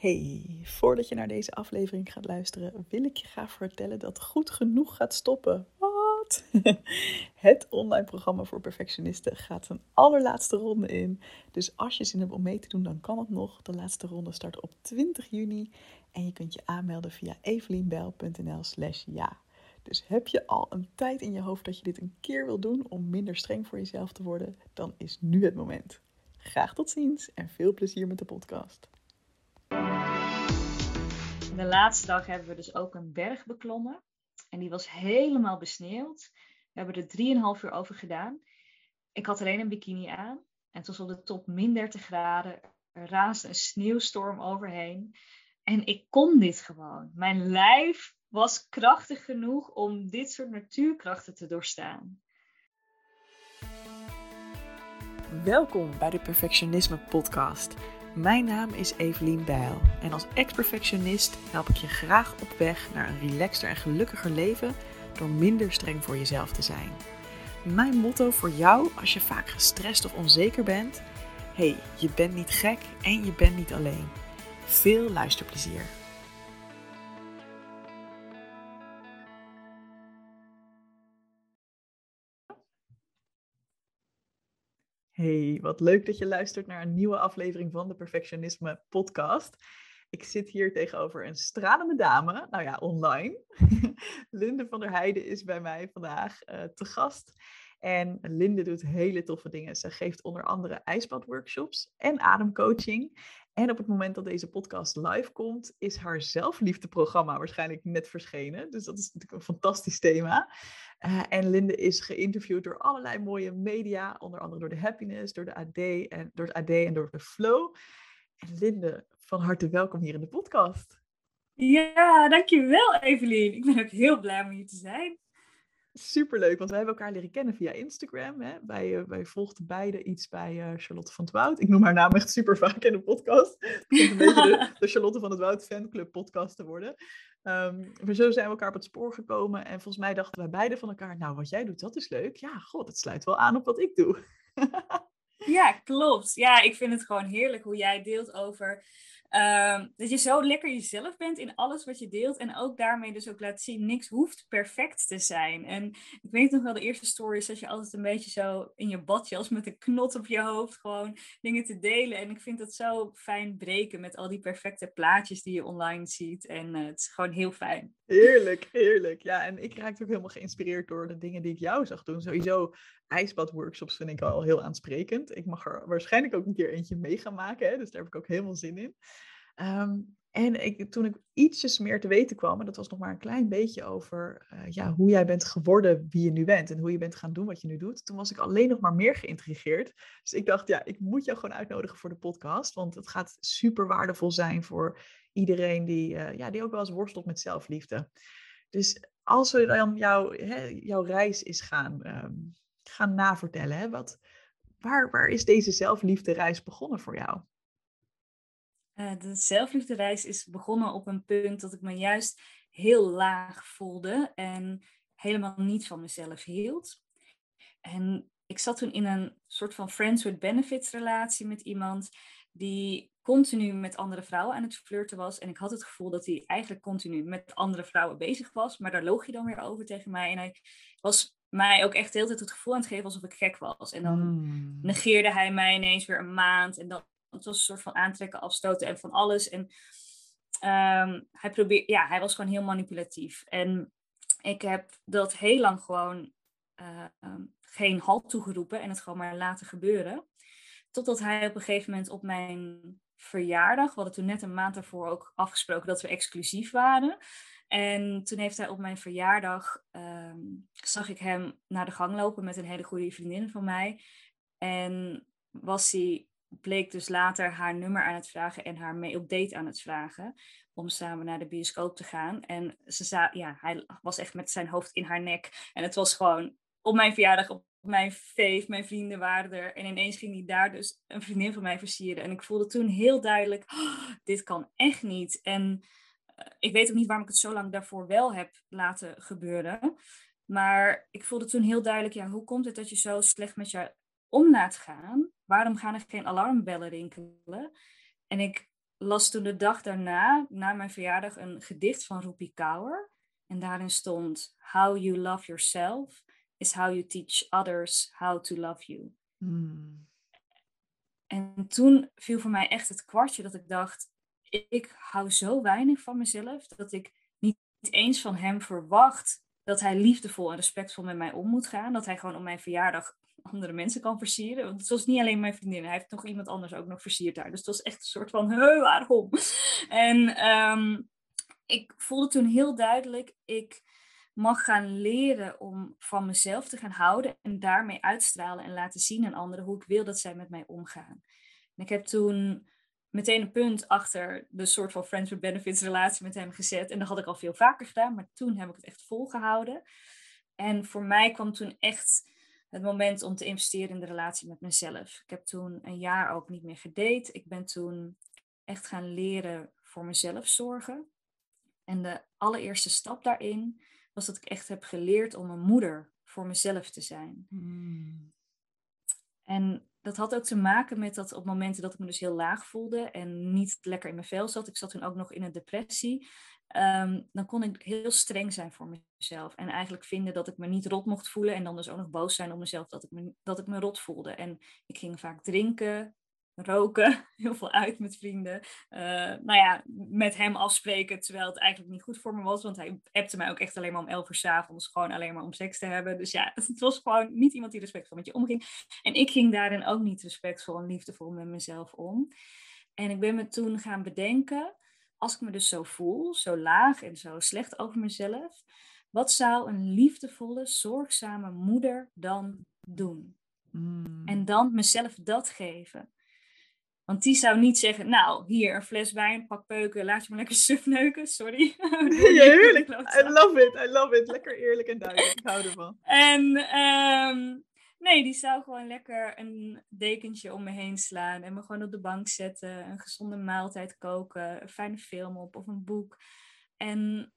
Hey, voordat je naar deze aflevering gaat luisteren, wil ik je graag vertellen dat Goed Genoeg gaat stoppen. Wat? Het online programma voor perfectionisten gaat zijn allerlaatste ronde in. Dus als je zin hebt om mee te doen, dan kan het nog. De laatste ronde start op 20 juni en je kunt je aanmelden via evelienbel.nl slash ja. Dus heb je al een tijd in je hoofd dat je dit een keer wil doen om minder streng voor jezelf te worden, dan is nu het moment. Graag tot ziens en veel plezier met de podcast. De laatste dag hebben we dus ook een berg beklommen. En die was helemaal besneeuwd. We hebben er 3,5 uur over gedaan. Ik had alleen een bikini aan. En het was op de top min 30 graden. Er raasde een sneeuwstorm overheen. En ik kon dit gewoon. Mijn lijf was krachtig genoeg om dit soort natuurkrachten te doorstaan. Welkom bij de Perfectionisme Podcast. Mijn naam is Evelien Bijl en als ex-perfectionist help ik je graag op weg naar een relaxter en gelukkiger leven door minder streng voor jezelf te zijn. Mijn motto voor jou als je vaak gestrest of onzeker bent: hey, je bent niet gek en je bent niet alleen. Veel luisterplezier. Hey, wat leuk dat je luistert naar een nieuwe aflevering van de Perfectionisme Podcast. Ik zit hier tegenover een stralende dame, nou ja, online. Linde van der Heijden is bij mij vandaag uh, te gast. En Linde doet hele toffe dingen. Ze geeft onder andere ijsbadworkshops en ademcoaching. En op het moment dat deze podcast live komt, is haar zelfliefdeprogramma waarschijnlijk net verschenen. Dus dat is natuurlijk een fantastisch thema. Uh, en Linde is geïnterviewd door allerlei mooie media, onder andere door de Happiness, door, de AD en, door het AD en door de Flow. En Linde, van harte welkom hier in de podcast. Ja, dankjewel Evelien. Ik ben ook heel blij om hier te zijn. Superleuk, want wij hebben elkaar leren kennen via Instagram. Hè? Wij, uh, wij volgden beide iets bij uh, Charlotte van het Woud. Ik noem haar naam echt super vaak in de podcast. Het komt een beetje de, de, Charlotte van het Woud fanclub podcast te worden. Um, maar zo zijn we elkaar op het spoor gekomen. En volgens mij dachten wij beide van elkaar, nou wat jij doet, dat is leuk. Ja, god, het sluit wel aan op wat ik doe. ja, klopt. Ja, ik vind het gewoon heerlijk hoe jij deelt over Uh, dat je zo lekker jezelf bent in alles wat je deelt. En ook daarmee dus ook laat zien, niks hoeft perfect te zijn. En ik weet nog wel, de eerste stories dat je altijd een beetje zo in je badje, als met een knot op je hoofd, gewoon dingen te delen. En ik vind dat zo fijn breken met al die perfecte plaatjes die je online ziet. En uh, het is gewoon heel fijn. Heerlijk, heerlijk. Ja, en ik raakte ook helemaal geïnspireerd door de dingen die ik jou zag doen. Sowieso ijsbadworkshops vind ik al heel aansprekend. Ik mag er waarschijnlijk ook een keer eentje mee gaan maken, hè? dus daar heb ik ook helemaal zin in. Um, en ik, toen ik ietsjes meer te weten kwam, en dat was nog maar een klein beetje over uh, ja, hoe jij bent geworden wie je nu bent en hoe je bent gaan doen wat je nu doet, toen was ik alleen nog maar meer geïntrigeerd. Dus ik dacht, ja, ik moet jou gewoon uitnodigen voor de podcast, want het gaat super waardevol zijn voor iedereen die, uh, ja, die ook wel eens worstelt met zelfliefde. Dus als we dan jou, hè, jouw reis is gaan, um, gaan navertellen, hè, wat, waar, waar is deze zelfliefde reis begonnen voor jou? Uh, de zelfliefdereis is begonnen op een punt dat ik me juist heel laag voelde en helemaal niet van mezelf hield. En ik zat toen in een soort van friends with benefits relatie met iemand die continu met andere vrouwen aan het flirten was. En ik had het gevoel dat hij eigenlijk continu met andere vrouwen bezig was. Maar daar loog hij dan weer over tegen mij. En hij was mij ook echt de hele tijd het gevoel aan het geven alsof ik gek was. En dan hmm. negeerde hij mij ineens weer een maand. En dan het was een soort van aantrekken, afstoten en van alles. En um, hij, probeer, ja, hij was gewoon heel manipulatief. En ik heb dat heel lang gewoon uh, um, geen halt toegeroepen en het gewoon maar laten gebeuren. Totdat hij op een gegeven moment op mijn verjaardag, we hadden toen net een maand daarvoor ook afgesproken dat we exclusief waren. En toen heeft hij op mijn verjaardag, um, zag ik hem naar de gang lopen met een hele goede vriendin van mij. En was hij bleek dus later haar nummer aan het vragen en haar mee op date aan het vragen. Om samen naar de bioscoop te gaan. En ze ja, hij was echt met zijn hoofd in haar nek. En het was gewoon op mijn verjaardag, op mijn feest, mijn vrienden waren er. En ineens ging hij daar dus een vriendin van mij versieren. En ik voelde toen heel duidelijk, oh, dit kan echt niet. En ik weet ook niet waarom ik het zo lang daarvoor wel heb laten gebeuren. Maar ik voelde toen heel duidelijk, ja, hoe komt het dat je zo slecht met je om laat gaan? Waarom gaan er geen alarmbellen rinkelen? En ik las toen de dag daarna, na mijn verjaardag, een gedicht van Rupi Kaur. En daarin stond: How you love yourself is how you teach others how to love you. Hmm. En toen viel voor mij echt het kwartje dat ik dacht: ik hou zo weinig van mezelf dat ik niet eens van hem verwacht dat hij liefdevol en respectvol met mij om moet gaan. Dat hij gewoon op mijn verjaardag andere mensen kan versieren. Want het was niet alleen mijn vriendin, hij heeft nog iemand anders ook nog versierd daar. Dus het was echt een soort van, heu, waarom? En ehm, ik voelde toen heel duidelijk, ik mag gaan leren om van mezelf te gaan houden en daarmee uitstralen en laten zien aan anderen hoe ik wil dat zij met mij omgaan. En ik heb toen meteen een punt achter de soort van friends with benefits relatie met hem gezet. En dat had ik al veel vaker gedaan, maar toen heb ik het echt volgehouden. En voor mij kwam toen echt het moment om te investeren in de relatie met mezelf. Ik heb toen een jaar ook niet meer gedate. Ik ben toen echt gaan leren voor mezelf zorgen. En de allereerste stap daarin was dat ik echt heb geleerd om een moeder voor mezelf te zijn. Hmm. En dat had ook te maken met dat op momenten dat ik me dus heel laag voelde en niet lekker in mijn vel zat, ik zat toen ook nog in een depressie, um, dan kon ik heel streng zijn voor mezelf. En eigenlijk vinden dat ik me niet rot mocht voelen en dan dus ook nog boos zijn op mezelf dat ik me, dat ik me rot voelde. En ik ging vaak drinken, roken, heel veel uit met vrienden. Uh, nou ja, met hem afspreken, terwijl het eigenlijk niet goed voor me was. Want hij appte mij ook echt alleen maar om elf uur s avonds, gewoon alleen maar om seks te hebben. Dus ja, het was gewoon niet iemand die respectvol met je omging. En ik ging daarin ook niet respectvol en liefdevol met mezelf om. En ik ben me toen gaan bedenken, als ik me dus zo voel, zo laag en zo slecht over mezelf, wat zou een liefdevolle, zorgzame moeder dan doen? Mm. En dan mezelf dat geven. Want die zou niet zeggen, nou, hier een fles wijn, pak peuken, laat je me lekker sufneuken. Sorry. ja, heerlijk. I love it, I love it. Lekker eerlijk en duidelijk. Ik hou ervan. En ehm, nee, die zou gewoon lekker een dekentje om me heen slaan en me gewoon op de bank zetten, een gezonde maaltijd koken, een fijne film op of een boek. En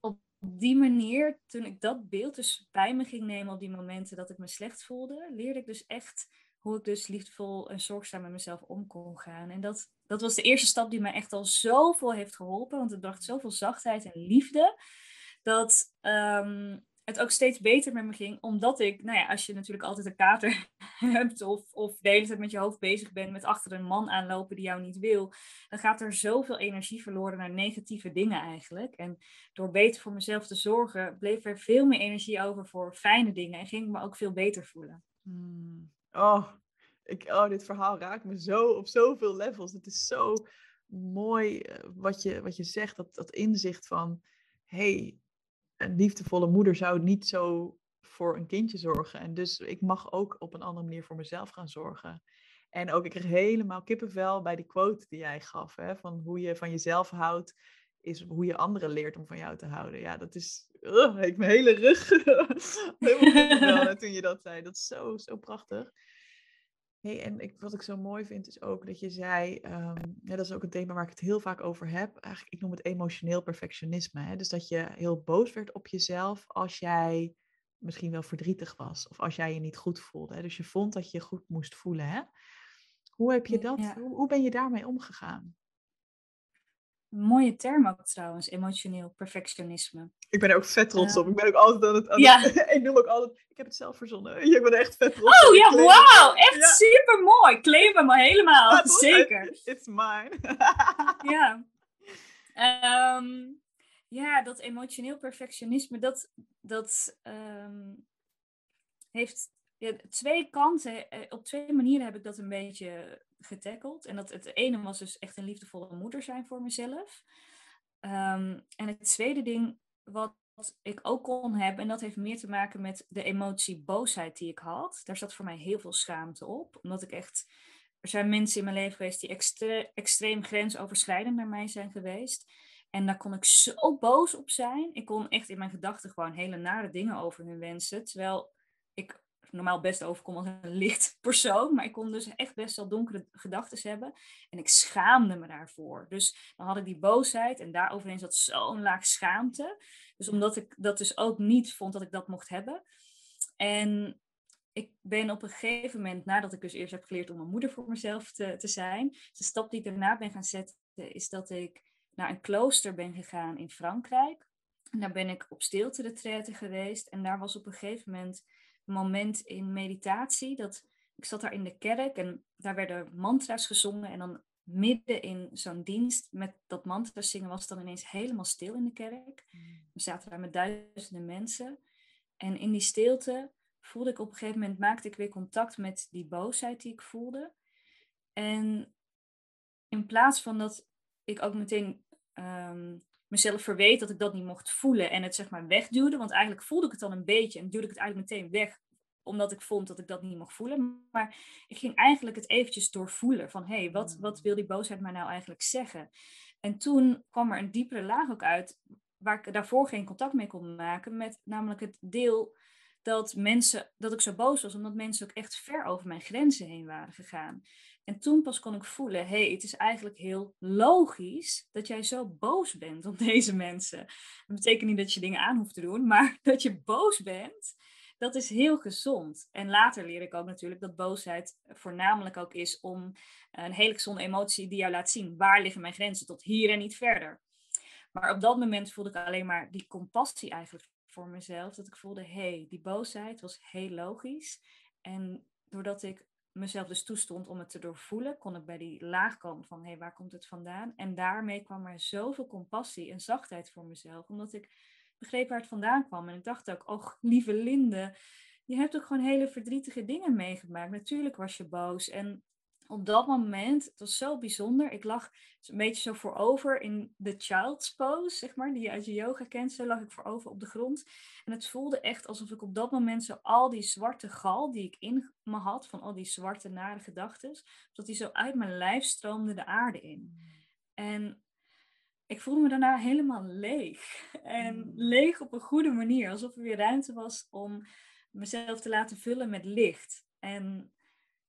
op die manier, toen ik dat beeld dus bij me ging nemen op die momenten dat ik me slecht voelde, leerde ik dus echt hoe ik dus liefdevol en zorgzaam met mezelf om kon gaan. En dat, dat was de eerste stap die mij echt al zoveel heeft geholpen. Want het bracht zoveel zachtheid en liefde. Dat ehm, het ook steeds beter met me ging. Omdat ik, nou ja, als je natuurlijk altijd een kater hebt. Of, of de hele tijd met je hoofd bezig bent met achter een man aanlopen die jou niet wil. Dan gaat er zoveel energie verloren naar negatieve dingen eigenlijk. En door beter voor mezelf te zorgen, bleef er veel meer energie over voor fijne dingen. En ging ik me ook veel beter voelen. Hmm. Oh, ik, oh, dit verhaal raakt me zo op zoveel levels. Het is zo mooi eh, wat je, wat je zegt, dat, dat inzicht van, hey, een liefdevolle moeder zou niet zo voor een kindje zorgen. En dus ik mag ook op een andere manier voor mezelf gaan zorgen. En ook, ik kreeg helemaal kippenvel bij die quote die jij gaf, hè, van hoe je van jezelf houdt, is hoe je anderen leert om van jou te houden. Ja, dat is, uh, ik mijn hele rug helemaal toen je dat zei. Dat is zo, zo prachtig. Hey, en ik, wat ik zo mooi vind is ook dat je zei, um, ja, dat is ook een thema waar ik het heel vaak over heb. Eigenlijk, ik noem het emotioneel perfectionisme. Hè? Dus dat je heel boos werd op jezelf als jij misschien wel verdrietig was. Of als jij je niet goed voelde. Hè? Dus je vond dat je je goed moest voelen. Hè? Hoe heb je dat, hoe, hoe ben je daarmee omgegaan? Mooie term ook trouwens, emotioneel perfectionisme. Ik ben er ook vet trots op. Ik ben ook altijd aan het... Aan ja. ik noem ook altijd... Ik heb het zelf verzonnen. Ik ben er echt vet trots oh, op. Oh ja, wauw! Echt ja. super mooi. Claim hem helemaal. Ja, Zeker. It's mine. ja. Um, ja, dat emotioneel perfectionisme, dat, dat um, heeft twee kanten. Eh, op twee manieren heb ik dat een beetje getackled. En dat het ene was dus echt een liefdevolle moeder zijn voor mezelf. Ehm, en het tweede ding wat ik ook kon hebben, en dat heeft meer te maken met de emotie boosheid die ik had. Daar zat voor mij heel veel schaamte op. Omdat ik echt. Er zijn mensen in mijn leven geweest die extre extreem grensoverschrijdend naar mij zijn geweest. En daar kon ik zo boos op zijn. Ik kon echt in mijn gedachten gewoon hele nare dingen over hun wensen. Terwijl ik normaal best overkom als een licht persoon. Maar ik kon dus echt best wel donkere gedachten hebben. En ik schaamde me daarvoor. Dus dan had ik die boosheid en daaroverheen zat zo'n laag schaamte. Dus omdat ik dat dus ook niet vond dat ik dat mocht hebben. En ik ben op een gegeven moment, nadat ik dus eerst heb geleerd om een moeder voor mezelf te, te zijn, de stap die ik daarna ben gaan zetten, is dat ik naar een klooster ben gegaan in Frankrijk. En daar ben ik op stilte geweest. En daar was op een gegeven moment moment in meditatie. Dat, ik zat daar in de kerk en daar werden mantra's gezongen. En dan midden in zo'n dienst met dat mantra zingen was het dan ineens helemaal stil in de kerk. Mm. We zaten daar met duizenden mensen. En in die stilte voelde ik op een gegeven moment, maakte ik weer contact met die boosheid die ik voelde. En in plaats van dat ik ook meteen um, mezelf verweet dat ik dat niet mocht voelen en het zeg maar wegduwde, want eigenlijk voelde ik het dan een beetje en duwde ik het eigenlijk meteen weg omdat ik vond dat ik dat niet mocht voelen. Maar ik ging eigenlijk het eventjes doorvoelen van hé, hey, wat, wat wil die boosheid mij nou eigenlijk zeggen? En toen kwam er een diepere laag ook uit waar ik daarvoor geen contact mee kon maken met namelijk het deel dat mensen, dat ik zo boos was, omdat mensen ook echt ver over mijn grenzen heen waren gegaan. En toen pas kon ik voelen, hé, hey, het is eigenlijk heel logisch dat jij zo boos bent op deze mensen. Dat betekent niet dat je dingen aan hoeft te doen, maar dat je boos bent, dat is heel gezond. En later leer ik ook natuurlijk dat boosheid voornamelijk ook is om een hele gezonde emotie die jou laat zien, waar liggen mijn grenzen tot hier en niet verder. Maar op dat moment voelde ik alleen maar die compassie eigenlijk voor mezelf. Dat ik voelde, hé, hey, die boosheid was heel logisch. En doordat ik mezelf dus toestond om het te doorvoelen, kon ik bij die laag komen van, hé, hey, waar komt het vandaan? En daarmee kwam er zoveel compassie en zachtheid voor mezelf. Omdat ik begreep waar het vandaan kwam. En ik dacht ook, oh, lieve Linde, je hebt ook gewoon hele verdrietige dingen meegemaakt. Natuurlijk was je boos. En op dat moment, het was zo bijzonder. Ik lag een beetje zo voorover in de child's pose, zeg maar, die je uit je yoga kent. Zo lag ik voorover op de grond. En het voelde echt alsof ik op dat moment zo al die zwarte gal die ik in me had, van al die zwarte nare gedachten, dat die zo uit mijn lijf stroomde de aarde in. En ik voelde me daarna helemaal leeg. En mm. leeg op een goede manier, alsof er weer ruimte was om mezelf te laten vullen met licht. En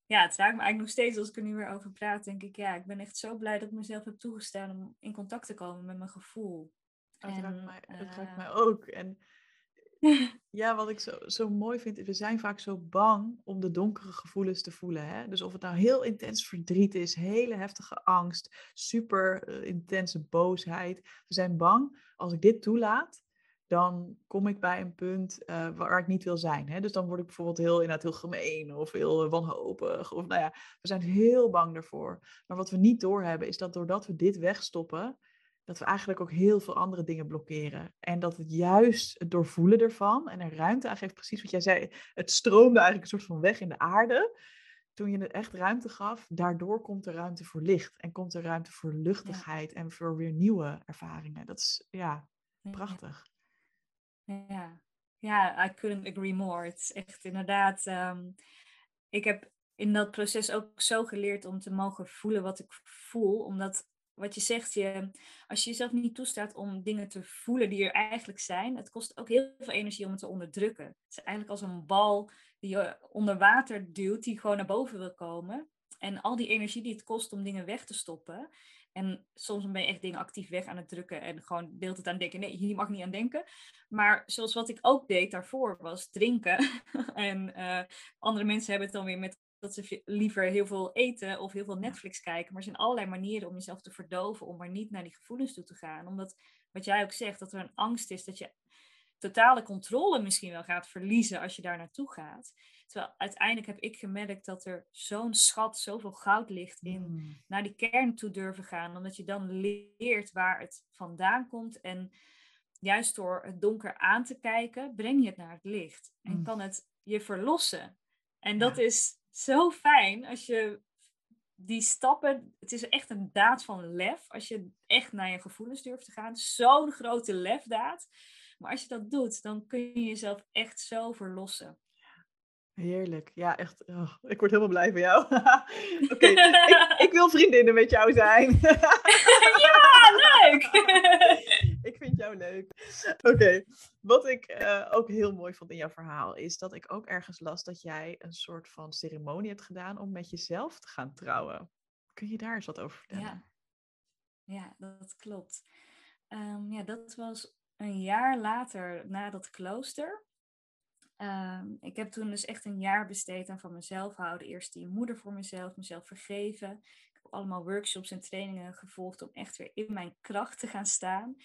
ja, het raakt me eigenlijk nog steeds als ik er nu weer over praat. Denk ik, ja, ik ben echt zo blij dat ik mezelf heb toegestaan om in contact te komen met mijn gevoel. Dat, raakt, mij, dat raakt mij ook. En ja, wat ik zo, zo mooi vind, we zijn vaak zo bang om de donkere gevoelens te voelen. Hè? Dus of het nou heel intens verdriet is, hele heftige angst, super eh, intense boosheid. We zijn bang, als ik dit toelaat, dan kom ik bij een punt uh, waar ik niet wil zijn. Hè? Dus dan word ik bijvoorbeeld heel, inderdaad heel gemeen of heel wanhopig. Of nou ja, we zijn heel bang daarvoor. Maar wat we niet doorhebben is dat doordat we dit wegstoppen, dat we eigenlijk ook heel veel andere dingen blokkeren. En dat het juist het doorvoelen ervan en er ruimte aan geeft, precies wat jij zei, het stroomde eigenlijk een soort van weg in de aarde. Toen je het echt ruimte gaf, daardoor komt er ruimte voor licht en komt er ruimte voor luchtigheid en voor weer nieuwe ervaringen. Dat is ja, prachtig. Ja, ja I couldn't agree more. Het is echt inderdaad. Um, ik heb in dat proces ook zo geleerd om te mogen voelen wat ik voel. Omdat wat je zegt, je, als je jezelf niet toestaat om dingen te voelen die er eigenlijk zijn, het kost ook heel veel energie om het te onderdrukken. Het is eigenlijk als een bal die je onder water duwt, die gewoon naar boven wil komen. En al die energie die het kost om dingen weg te stoppen, en soms ben je echt dingen actief weg aan het drukken en gewoon deelt het aan denken. Nee, hier mag niet aan denken. Maar zoals wat ik ook deed daarvoor was drinken. en uh, andere mensen hebben het dan weer met dat ze liever heel veel eten of heel veel Netflix kijken. Maar er zijn allerlei manieren om jezelf te verdoven, om maar niet naar die gevoelens toe te gaan. Omdat, wat jij ook zegt, dat er een angst is dat je totale controle misschien wel gaat verliezen als je daar naartoe gaat. Terwijl uiteindelijk heb ik gemerkt dat er zo'n schat, zoveel goud ligt in mm. naar die kern toe durven gaan. Omdat je dan leert waar het vandaan komt. En juist door het donker aan te kijken, breng je het naar het licht. En mm. kan het je verlossen. En dat is zo fijn als je die stappen, het is echt een daad van lef. Als je echt naar je gevoelens durft te gaan. Zo'n grote lefdaad. Maar als je dat doet, dan kun je jezelf echt zo verlossen. Heerlijk. Ja, echt. Oh, ik word helemaal blij van jou. Oké, ik, ik, wil vriendinnen met jou zijn. ja, leuk! ik vind jou leuk. Oké, wat ik uh, ook heel mooi vond in jouw verhaal is dat ik ook ergens las dat jij een soort van ceremonie hebt gedaan om met jezelf te gaan trouwen. Kun je daar eens wat over vertellen? Ja, ja dat klopt. Um, ja, dat was een jaar later na dat klooster. Ehm, ik heb toen dus echt een jaar besteed aan van mezelf houden. Eerst die moeder voor mezelf, mezelf vergeven. Ik heb allemaal workshops en trainingen gevolgd om echt weer in mijn kracht te gaan staan.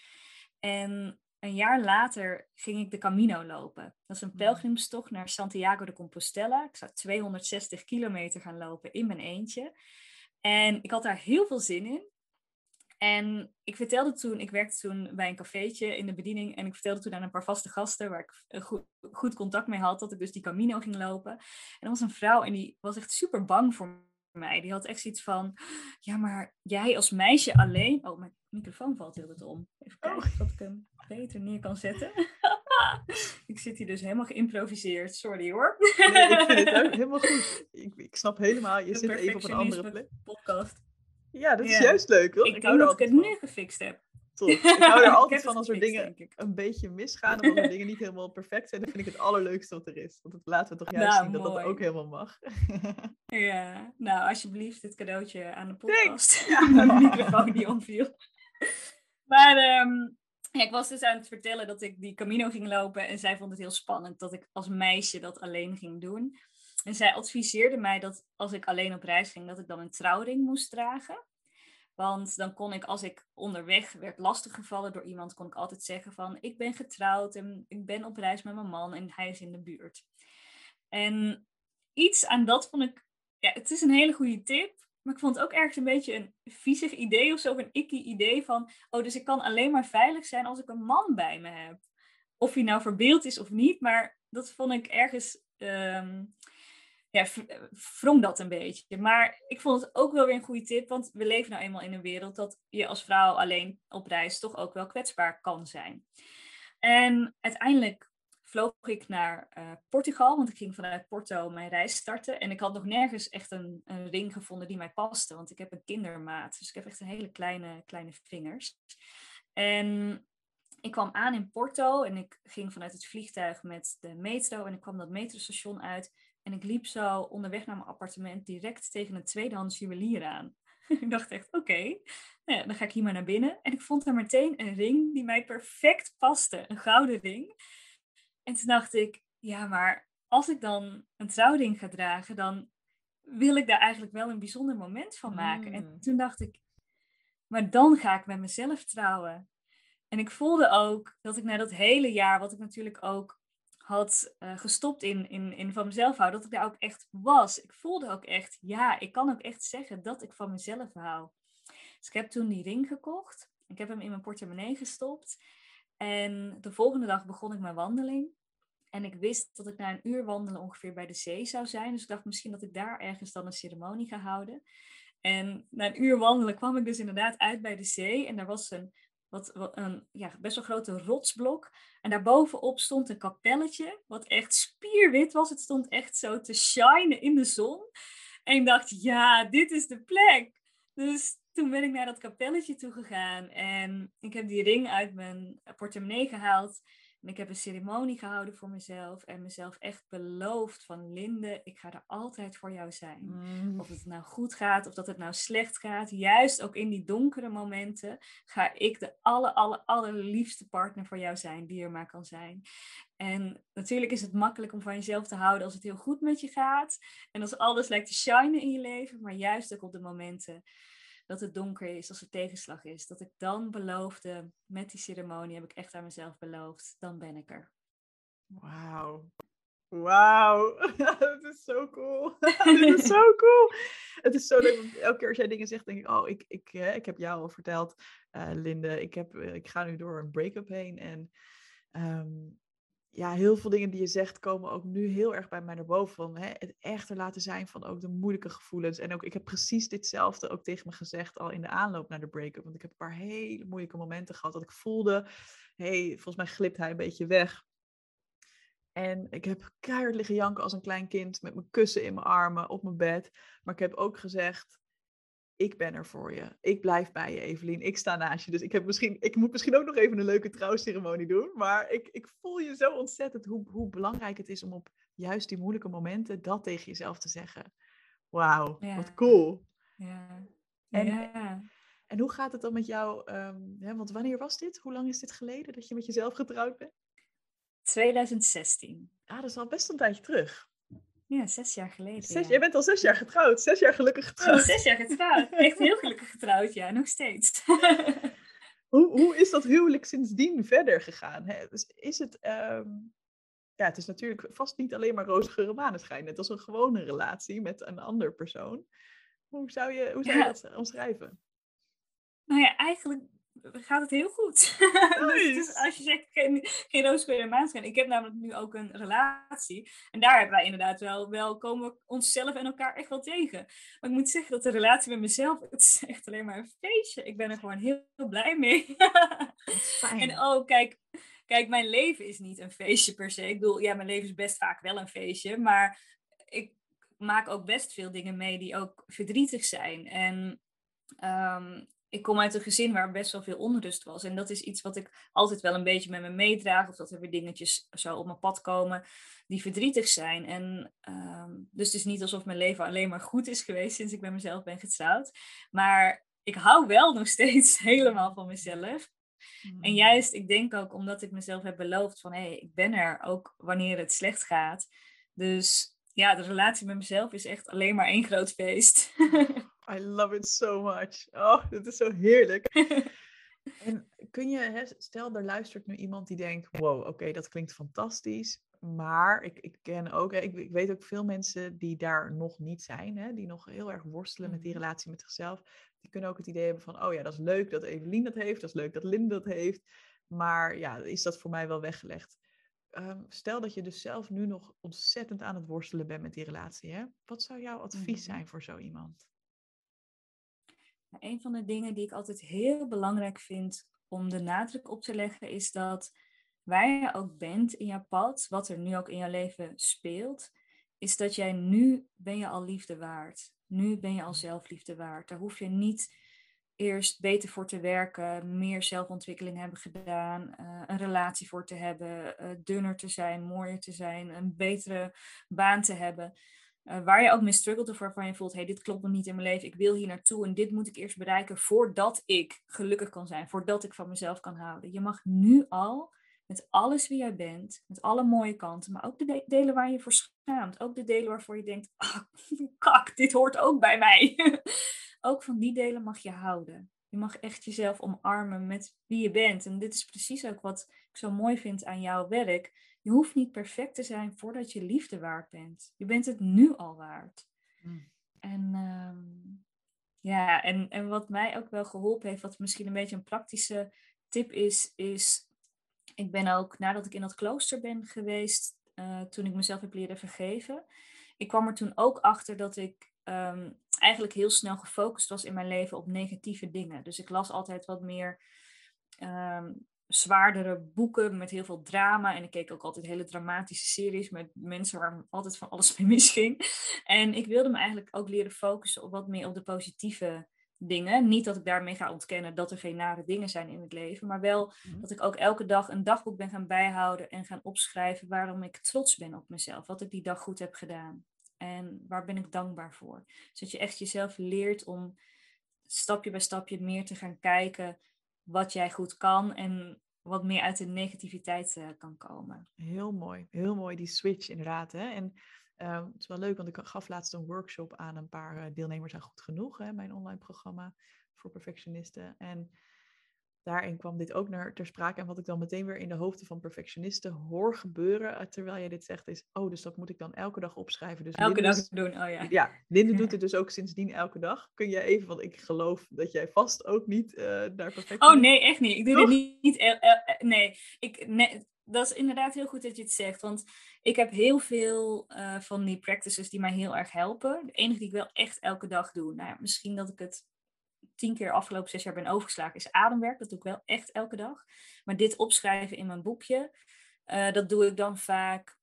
En een jaar later ging ik de Camino lopen. Dat is een mm. pelgrimstocht naar Santiago de Compostela. Ik zou 260 kilometer gaan lopen in mijn eentje. En ik had daar heel veel zin in. En ik vertelde toen, ik werkte toen bij een cafeetje in de bediening. En ik vertelde toen aan een paar vaste gasten waar ik goed, goed contact mee had, dat ik dus die Camino ging lopen. En er was een vrouw en die was echt super bang voor mij. Die had echt zoiets van, ja, maar jij als meisje alleen... Oh, mijn microfoon valt heel het om. Even oh. kijken of ik hem beter neer kan zetten. ik zit hier dus helemaal geïmproviseerd. Sorry hoor. nee, ik vind het ook helemaal goed. Ik, ik snap helemaal, je zit even op een andere plek. podcast. Ja, dat is juist leuk. Hoor. Ik, ik denk dat ik het nu gefixt heb. Ik hou er altijd van als er dingen een beetje misgaan. Of als er dingen niet helemaal perfect zijn. Dan vind ik het allerleukste wat er is. Want dat laten we toch juist nou, zien dat dat ook helemaal mag. ja, nou alsjeblieft dit cadeautje aan de podcast. Ja. de microfoon die omviel. Maar um, ja, ik was dus aan het vertellen dat ik die Camino ging lopen. En zij vond het heel spannend dat ik als meisje dat alleen ging doen. En zij adviseerde mij dat als ik alleen op reis ging, dat ik dan een trouwring moest dragen. Want dan kon ik, als ik onderweg werd lastiggevallen door iemand, kon ik altijd zeggen van ik ben getrouwd en ik ben op reis met mijn man en hij is in de buurt. En iets aan dat vond ik, ja, het is een hele goede tip, maar ik vond het ook ergens een beetje een viezig idee of zo, een icky idee van, oh, dus ik kan alleen maar veilig zijn als ik een man bij me heb. Of hij nou verbeeld is of niet, maar dat vond ik ergens ehm, ja, wrong dat een beetje. Maar ik vond het ook wel weer een goede tip, want we leven nou eenmaal in een wereld dat je als vrouw alleen op reis toch ook wel kwetsbaar kan zijn. En uiteindelijk vloog ik naar uh, Portugal, want ik ging vanuit Porto mijn reis starten. En ik had nog nergens echt een, een, ring gevonden die mij paste, want ik heb een kindermaat. Dus ik heb echt een hele kleine, kleine vingers. En ik kwam aan in Porto en ik ging vanuit het vliegtuig met de metro en ik kwam dat metrostation uit. En ik liep zo onderweg naar mijn appartement direct tegen een tweedehands juwelier aan. ik dacht echt, oké, nou ja, dan ga ik hier maar naar binnen. En ik vond daar meteen een ring die mij perfect paste, een gouden ring. En toen dacht ik, ja, maar als ik dan een trouwring ga dragen, dan wil ik daar eigenlijk wel een bijzonder moment van maken. En mm. toen dacht ik, maar dan ga ik met mezelf trouwen. En ik voelde ook dat ik na dat hele jaar, wat ik natuurlijk ook had uh, gestopt in, in, in van mezelf houden, dat ik daar ook echt was. Ik voelde ook echt, ja, ik kan ook echt zeggen dat ik van mezelf hou. Dus ik heb toen die ring gekocht. Ik heb hem in mijn portemonnee gestopt. En de volgende dag begon ik mijn wandeling. En ik wist dat ik na een uur wandelen ongeveer bij de zee zou zijn. Dus ik dacht misschien dat ik daar ergens dan een ceremonie ga houden. En na een uur wandelen kwam ik dus inderdaad uit bij de zee. En daar was een wat, een ja, best wel grote rotsblok. En daarbovenop stond een kapelletje, wat echt spierwit was. Het stond echt zo te shinen in de zon. En ik dacht, ja, dit is de plek. Dus toen ben ik naar dat kapelletje toe gegaan en ik heb die ring uit mijn portemonnee gehaald. En ik heb een ceremonie gehouden voor mezelf en mezelf echt beloofd van Linde, ik ga er altijd voor jou zijn. Mm. Of het nou goed gaat of dat het nou slecht gaat, juist ook in die donkere momenten ga ik de aller, aller, allerliefste partner voor jou zijn die er maar kan zijn. En natuurlijk is het makkelijk om van jezelf te houden als het heel goed met je gaat en als alles lijkt te shinen in je leven, maar juist ook op de momenten dat het donker is, als er tegenslag is. Dat ik dan beloofde, met die ceremonie heb ik echt aan mezelf beloofd, dan ben ik er. Wauw. Wauw, dat is zo cool. dat is zo cool. Het is zo leuk, elke keer als jij dingen zegt, denk ik, oh, ik, ik, ik heb jou al verteld, uh, Linde, ik, heb, ik ga nu door een break-up heen. En um, ja, heel veel dingen die je zegt komen ook nu heel erg bij mij naar boven. Van hè, het echter laten zijn van ook de moeilijke gevoelens. En ook, ik heb precies ditzelfde ook tegen me gezegd al in de aanloop naar de break-up. Want ik heb een paar hele moeilijke momenten gehad dat ik voelde, hey, volgens mij glipt hij een beetje weg. En ik heb keihard liggen janken als een klein kind met mijn kussen in mijn armen op mijn bed. Maar ik heb ook gezegd, ik ben er voor je. Ik blijf bij je, Evelien. Ik sta naast je. Dus ik, heb misschien, ik moet misschien ook nog even een leuke trouwceremonie doen. Maar ik, ik voel je zo ontzettend hoe, hoe belangrijk het is om op juist die moeilijke momenten dat tegen jezelf te zeggen. Wauw, wat cool. Ja. En, ja. en hoe gaat het dan met jou? Um, want wanneer was dit? Hoe lang is dit geleden dat je met jezelf getrouwd bent? 2016. Ah, dat is al best een tijdje terug. Ja, zes jaar geleden. Zes, ja. Jij bent al zes jaar getrouwd. Zes jaar gelukkig Oh, getrouwd. zes jaar getrouwd. Echt heel gelukkig getrouwd, ja, nog steeds. Hoe, hoe is dat huwelijk sindsdien verder gegaan? Hè? Dus is het, ehm, ja, het is natuurlijk vast niet alleen maar rozige maneschijn. Het was een gewone relatie met een ander persoon. Hoe zou je, hoe zou je Ja. dat omschrijven? nou ja, eigenlijk gaat het heel goed. dus, dus als je zegt geen, geen rooskleur en maanschijn. Ik heb namelijk nu ook een relatie. En daar hebben wij inderdaad wel, wel komen we onszelf en elkaar echt wel tegen. Maar ik moet zeggen dat de relatie met mezelf, het is echt alleen maar een feestje. Ik ben er gewoon heel, heel blij mee. En oh, kijk, kijk, mijn leven is niet een feestje per se. Ik bedoel, ja, mijn leven is best vaak wel een feestje. Maar ik maak ook best veel dingen mee die ook verdrietig zijn. En ehm, ik kom uit een gezin waar best wel veel onrust was. En dat is iets wat ik altijd wel een beetje met me meedraag. Of dat er weer dingetjes zo op mijn pad komen die verdrietig zijn. En ehm, dus het is niet alsof mijn leven alleen maar goed is geweest sinds ik met mezelf ben getrouwd. Maar ik hou wel nog steeds helemaal van mezelf. Mm. En juist, ik denk ook omdat ik mezelf heb beloofd van hé, hey, ik ben er ook wanneer het slecht gaat. Dus ja, de relatie met mezelf is echt alleen maar één groot feest. I love it so much. Oh, dit is zo heerlijk. En kun je, hè, stel er luistert nu iemand die denkt, wow, oké, dat klinkt fantastisch. Maar ik, ik ken ook, hè, ik, ik weet ook veel mensen die daar nog niet zijn, hè, die nog heel erg worstelen met die Mhm. relatie met zichzelf. Die kunnen ook het idee hebben van, oh ja, dat is leuk dat Evelien dat heeft, dat is leuk dat Linde dat heeft. Maar ja, is dat voor mij wel weggelegd? Ehm, stel dat je dus zelf nu nog ontzettend aan het worstelen bent met die relatie. Hè? Wat zou jouw advies Mhm. zijn voor zo iemand? Een van de dingen die ik altijd heel belangrijk vind om de nadruk op te leggen, is dat waar je ook bent in jouw pad, wat er nu ook in jouw leven speelt, is dat jij nu ben je al liefde waard. Nu ben je al zelfliefde waard. Daar hoef je niet eerst beter voor te werken, meer zelfontwikkeling hebben gedaan, eh, een relatie voor te hebben, eh, dunner te zijn, mooier te zijn, een betere baan te hebben. Uh, waar je ook mee struggelt of waarvan je voelt, hey, dit klopt nog niet in mijn leven, ik wil hier naartoe en dit moet ik eerst bereiken voordat ik gelukkig kan zijn, voordat ik van mezelf kan houden. Je mag nu al, met alles wie jij bent, met alle mooie kanten, maar ook de de delen waar je voor schaamt, ook de delen waarvoor je denkt, ah, kak, dit hoort ook bij mij. ook van die delen mag je houden. Je mag echt jezelf omarmen met wie je bent. En dit is precies ook wat ik zo mooi vind aan jouw werk. Je hoeft niet perfect te zijn voordat je liefde waard bent. Je bent het nu al waard. Mm. En um, ja, en, en wat mij ook wel geholpen heeft, wat misschien een beetje een praktische tip is, is ik ben ook nadat ik in dat klooster ben geweest, uh, toen ik mezelf heb leren vergeven, ik kwam er toen ook achter dat ik um, eigenlijk heel snel gefocust was in mijn leven op negatieve dingen. Dus ik las altijd wat meer um, zwaardere boeken met heel veel drama. En ik keek ook altijd hele dramatische series met mensen waar altijd van alles mee misging. En ik wilde me eigenlijk ook leren focussen op wat meer op de positieve dingen. Niet dat ik daarmee ga ontkennen dat er geen nare dingen zijn in het leven, maar wel mm-hmm. dat ik ook elke dag een dagboek ben gaan bijhouden en gaan opschrijven waarom ik trots ben op mezelf, wat ik die dag goed heb gedaan. En waar ben ik dankbaar voor? Zodat je echt jezelf leert om stapje bij stapje meer te gaan kijken wat jij goed kan en wat meer uit de negativiteit uh, kan komen. Heel mooi, heel mooi die switch inderdaad. Hè? En uh, het is wel leuk, want ik gaf laatst een workshop aan een paar uh, deelnemers aan Goed Genoeg, hè, mijn online programma voor perfectionisten. En daarin kwam dit ook naar ter sprake. En wat ik dan meteen weer in de hoofden van perfectionisten hoor gebeuren, uh, terwijl jij dit zegt, is, oh, dus dat moet ik dan elke dag opschrijven. Dus elke Linde, dag doen, oh ja. Ja, Linde doet het dus ook sindsdien elke dag. Kun jij even, want ik geloof dat jij vast ook niet uh, naar perfectionist... Oh nee, echt niet. Ik doe Toch? dit niet, niet el, el, nee. Ik, nee. Dat is inderdaad heel goed dat je het zegt, want ik heb heel veel uh, van die practices die mij heel erg helpen. De enige die ik wel echt elke dag doe, nou ja, misschien dat ik het tien keer afgelopen zes jaar ben overgeslagen, is ademwerk. Dat doe ik wel echt elke dag. Maar dit opschrijven in mijn boekje, uh, dat doe ik dan vaak.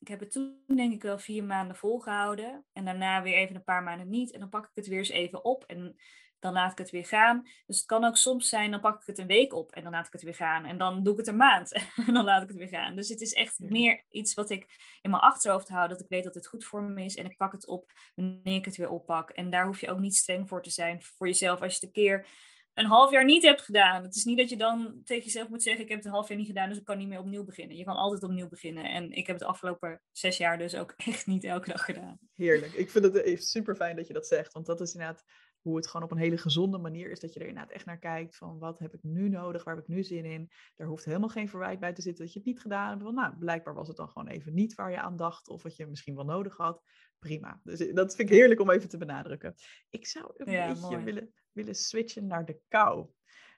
Ik heb het toen denk ik wel vier maanden volgehouden. En daarna weer even een paar maanden niet. En dan pak ik het weer eens even op. En dan laat ik het weer gaan. Dus het kan ook soms zijn, dan pak ik het een week op en dan laat ik het weer gaan. En dan doe ik het een maand en dan laat ik het weer gaan. Dus het is echt meer iets wat ik in mijn achterhoofd hou, dat ik weet dat het goed voor me is. En ik pak het op wanneer ik het weer oppak. En daar hoef je ook niet streng voor te zijn voor jezelf. Als je het een keer een half jaar niet hebt gedaan. Het is niet dat je dan tegen jezelf moet zeggen: Ik heb het een half jaar niet gedaan, dus ik kan niet meer opnieuw beginnen. Je kan altijd opnieuw beginnen. En ik heb het afgelopen zes jaar dus ook echt niet elke dag gedaan. Heerlijk. Ik vind het super fijn dat je dat zegt. Want dat is inderdaad hoe het gewoon op een hele gezonde manier is. Dat je er inderdaad echt naar kijkt van wat heb ik nu nodig, waar heb ik nu zin in. Daar hoeft helemaal geen verwijt bij te zitten dat je het niet gedaan hebt. Want nou, blijkbaar was het dan gewoon even niet waar je aan dacht of wat je misschien wel nodig had. Prima. Dus eh, dat vind ik heerlijk om even te benadrukken. Ik zou een beetje willen, willen switchen naar de kou.